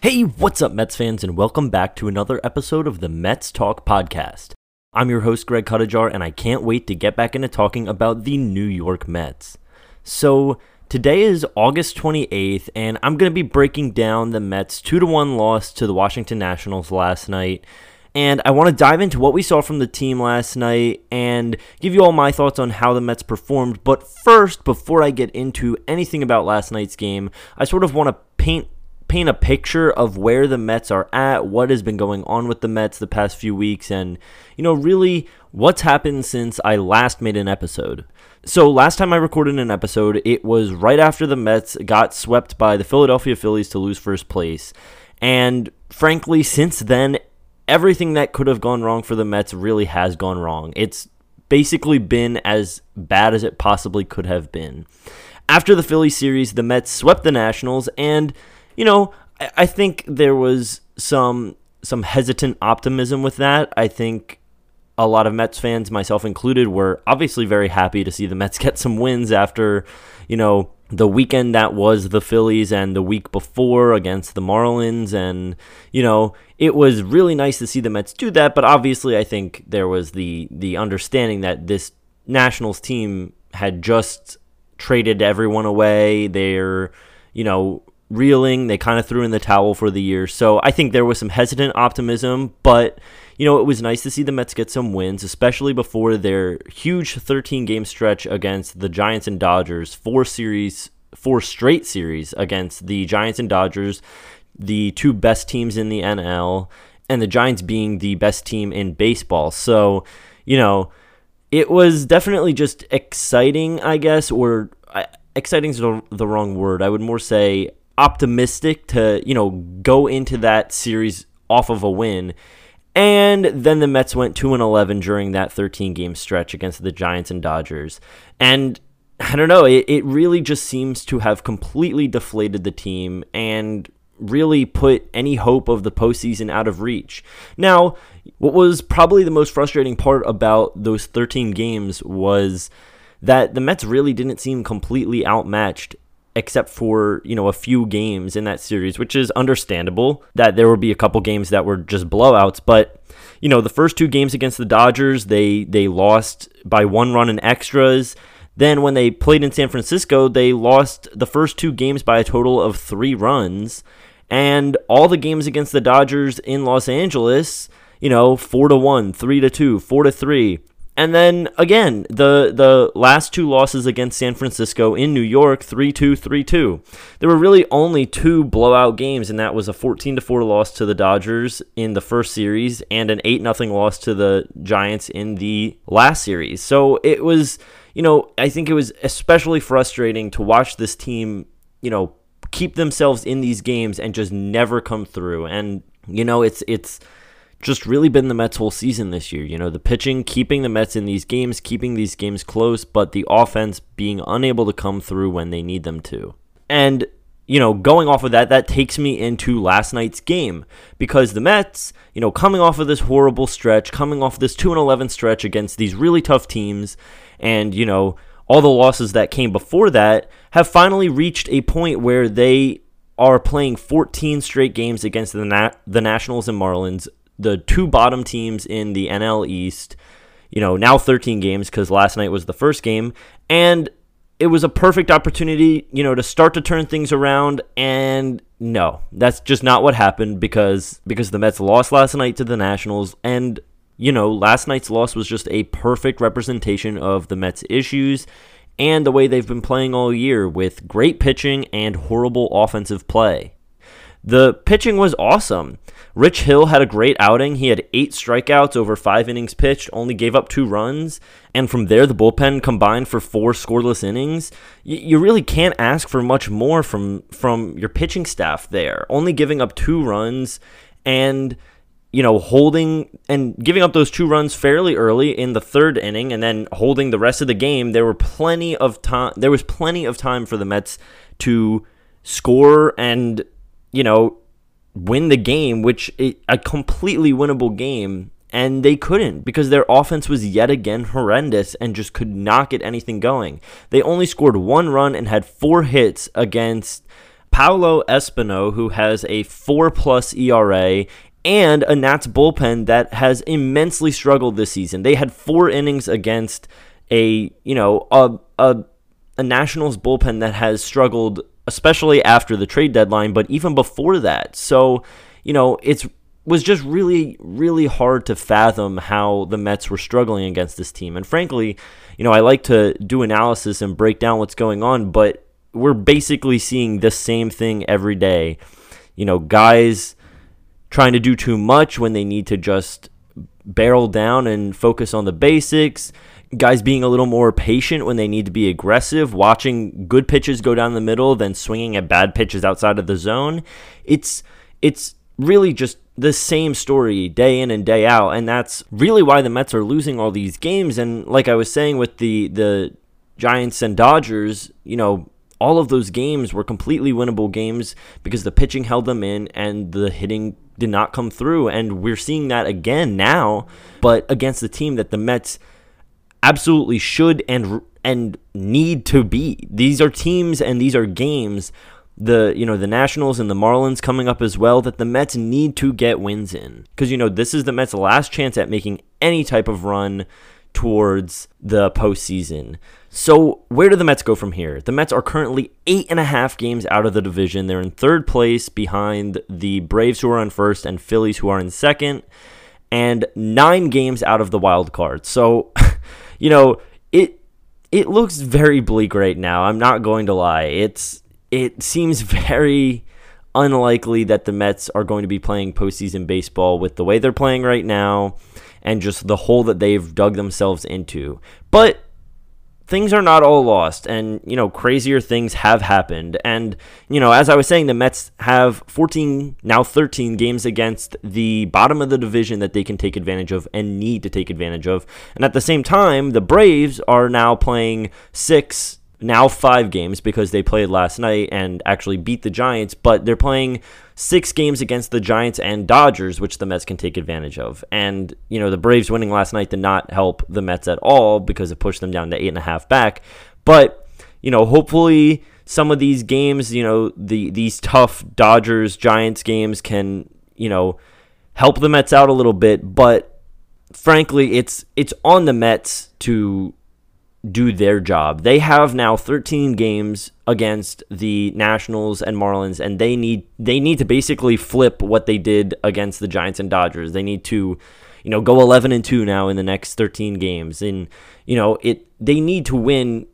Hey, what's up, Mets fans, and welcome back to another episode of the Mets Talk Podcast. I'm your host, Greg Cuttajar, and I can't wait to get back into talking about the New York Mets. So, today is August 28th, and I'm going to be breaking down the Mets' 2 1 loss to the Washington Nationals last night. And I want to dive into what we saw from the team last night and give you all my thoughts on how the Mets performed. But first, before I get into anything about last night's game, I sort of want to paint paint a picture of where the Mets are at, what has been going on with the Mets the past few weeks, and, you know, really what's happened since I last made an episode. So, last time I recorded an episode, it was right after the Mets got swept by the Philadelphia Phillies to lose first place. And frankly, since then, everything that could have gone wrong for the Mets really has gone wrong. It's basically been as bad as it possibly could have been. After the Philly series, the Mets swept the Nationals and you know, I, I think there was some some hesitant optimism with that. I think a lot of Mets fans, myself included, were obviously very happy to see the Mets get some wins after, you know, the weekend that was the Phillies and the week before against the Marlins. And, you know, it was really nice to see the Mets do that. But obviously, I think there was the, the understanding that this Nationals team had just traded everyone away. They're, you know, reeling. They kind of threw in the towel for the year. So I think there was some hesitant optimism, but you know, it was nice to see the Mets get some wins, especially before their huge 13 game stretch against the Giants and Dodgers, four series, four straight series against the Giants and Dodgers, the two best teams in the NL, and the Giants being the best team in baseball. So, you know, it was definitely just exciting, I guess, or exciting is the, wrong word. I would more say optimistic to, you know, go into that series off of a win. And then the Mets went 2 and 11 during that 13 game stretch against the Giants and Dodgers. And I don't know, it, it really just seems to have completely deflated the team and really put any hope of the postseason out of reach. Now, what was probably the most frustrating part about those 13 games was that the Mets really didn't seem completely outmatched except for you know a few games in that series, which is understandable that there would be a couple games that were just blowouts. But you know the first two games against the Dodgers, they they lost by one run in extras. Then when they played in San Francisco, they lost the first two games by a total of three runs, and all the games against the Dodgers in Los Angeles, you know, four to one, three to two, four to three. And then again, the the last two losses against San Francisco in New York, 3-2, 3-2. There were really only two blowout games and that was a 14 to 4 loss to the Dodgers in the first series and an 8 nothing loss to the Giants in the last series. So it was, you know, I think it was especially frustrating to watch this team, you know, keep themselves in these games and just never come through. And you know, it's it's just really been the Mets' whole season this year. You know, the pitching keeping the Mets in these games, keeping these games close, but the offense being unable to come through when they need them to. And, you know, going off of that, that takes me into last night's game because the Mets, you know, coming off of this horrible stretch, coming off this 2 and 11 stretch against these really tough teams, and, you know, all the losses that came before that have finally reached a point where they are playing 14 straight games against the Na- the Nationals and Marlins the two bottom teams in the NL East. You know, now 13 games because last night was the first game, and it was a perfect opportunity, you know, to start to turn things around. And no, that's just not what happened because because the Mets lost last night to the Nationals, and you know, last night's loss was just a perfect representation of the Mets' issues and the way they've been playing all year with great pitching and horrible offensive play. The pitching was awesome. Rich Hill had a great outing. He had eight strikeouts over five innings pitched, only gave up two runs. And from there, the bullpen combined for four scoreless innings. you really can't ask for much more from, from your pitching staff there. Only giving up two runs and, you know, holding and giving up those two runs fairly early in the third inning and then holding the rest of the game. There were plenty of time. There was plenty of time for the Mets to score and you know, win the game, which a completely winnable game, and they couldn't because their offense was yet again horrendous and just could not get anything going. They only scored one run and had four hits against Paolo Espino, who has a 4 plus ERA, and a Nats bullpen that has immensely struggled this season. They had four innings against a, you know, a, a, a Nationals bullpen that has struggled, especially after the trade deadline, but even before that. So, you know, it's was just really, really hard to fathom how the Mets were struggling against this team. And frankly, you know, I like to do analysis and break down what's going on, but we're basically seeing the same thing every day. You know, guys trying to do too much when they need to just barrel down and focus on the basics. Guys being a little more patient when they need to be aggressive, watching good pitches go down the middle, then swinging at bad pitches outside of the zone. It's it's really just the same story day in and day out, and that's really why the Mets are losing all these games. And like I was saying with the the Giants and Dodgers, you know, all of those games were completely winnable games because the pitching held them in and the hitting did not come through. And we're seeing that again now, but against the team that the Mets absolutely should and and need to be. These are teams and these are games the you know the Nationals and the Marlins coming up as well that the Mets need to get wins in because you know this is the Mets' last chance at making any type of run towards the postseason. So, where do the Mets go from here? The Mets are currently eight and a half games out of the division. They're in third place behind the Braves, who are in first, and Phillies, who are in second, and nine games out of the wild card. So, you know, it it looks very bleak right now. I'm not going to lie. It's it seems very unlikely that the Mets are going to be playing postseason baseball with the way they're playing right now and just the hole that they've dug themselves into. But things are not all lost and you know crazier things have happened. And you know as i was saying the mets have 14 now 13 games against the bottom of the division that they can take advantage of and need to take advantage of. And at the same time the braves are now playing six now five games because they played last night and actually beat the Giants, but they're playing six games against the Giants and Dodgers, which the Mets can take advantage of. And, you know, the Braves winning last night did not help the Mets at all because it pushed them down to eight and a half back. But, you know, hopefully some of these games, you know, the these tough Dodgers Giants games can, you know, help the Mets out a little bit, but frankly, it's it's on the Mets to do their job. They have now 13 games against the Nationals and Marlins and they need they need to basically flip what they did against the Giants and Dodgers. They need to you know go 11 and 2 now in the next 13 games and you know it they need to win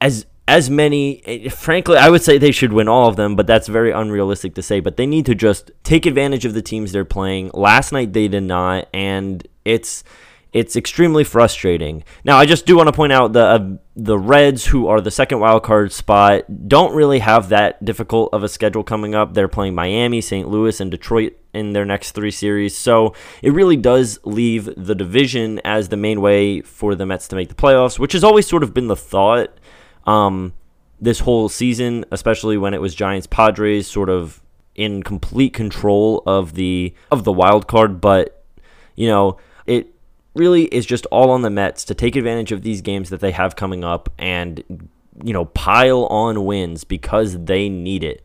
as as many eh, frankly i would say they should win all of them but that's very unrealistic to say but they need to just take advantage of the teams they're playing last night they did not and it's it's extremely frustrating. Now, I just do want to point out the uh, the Reds, who are the second wild card spot, don't really have that difficult of a schedule coming up. They're playing Miami, St. Louis, and Detroit in their next three series, so it really does leave the division as the main way for the Mets to make the playoffs, which has always sort of been the thought um, this whole season, especially when it was Giants Padres, sort of in complete control of the of the wild card, but you know it really is just all on the Mets to take advantage of these games that they have coming up and, you know, pile on wins because they need it.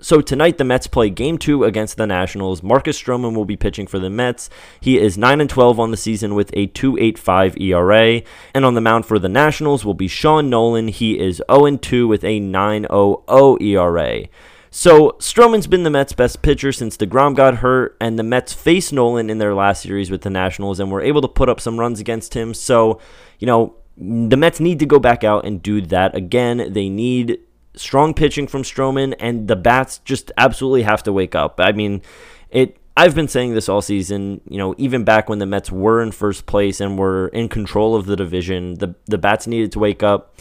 So tonight the Mets play game 2 against the Nationals. Marcus Stroman will be pitching for the Mets. He is 9 and 12 on the season with a 2.85 ERA, and on the mound for the Nationals will be Sean Nolin. He is 0 and 2 with a 9.00 ERA. So Stroman's been the Mets' best pitcher since DeGrom got hurt, and the Mets faced Nolin in their last series with the Nationals and were able to put up some runs against him. So, you know, the Mets need to go back out and do that again. They need strong pitching from Stroman, and the bats just absolutely have to wake up. I mean, it. I've been saying this all season, you know, even back when the Mets were in first place and were in control of the division, the the bats needed to wake up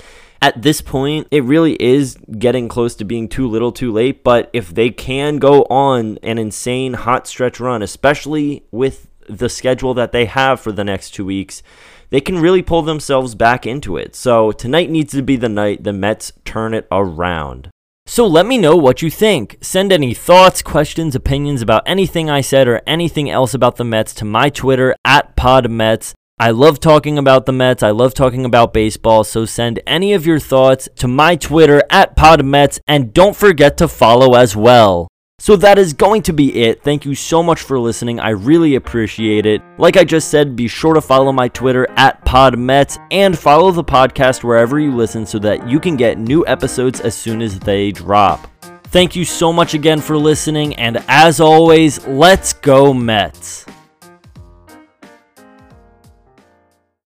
at this point, it really is getting close to being too little too late. But if they can go on an insane hot stretch run, especially with the schedule that they have for the next two weeks, they can really pull themselves back into it. So tonight needs to be the night the Mets turn it around. So let me know what you think. Send any thoughts, questions, opinions about anything I said or anything else about the Mets to my Twitter at PodMets. I love talking about the Mets. I love talking about baseball. So send any of your thoughts to my Twitter at PodMets and don't forget to follow as well. So that is going to be it. Thank you so much for listening. I really appreciate it. Like I just said, be sure to follow my Twitter at PodMets and follow the podcast wherever you listen so that you can get new episodes as soon as they drop. Thank you so much again for listening, and as always, let's go Mets!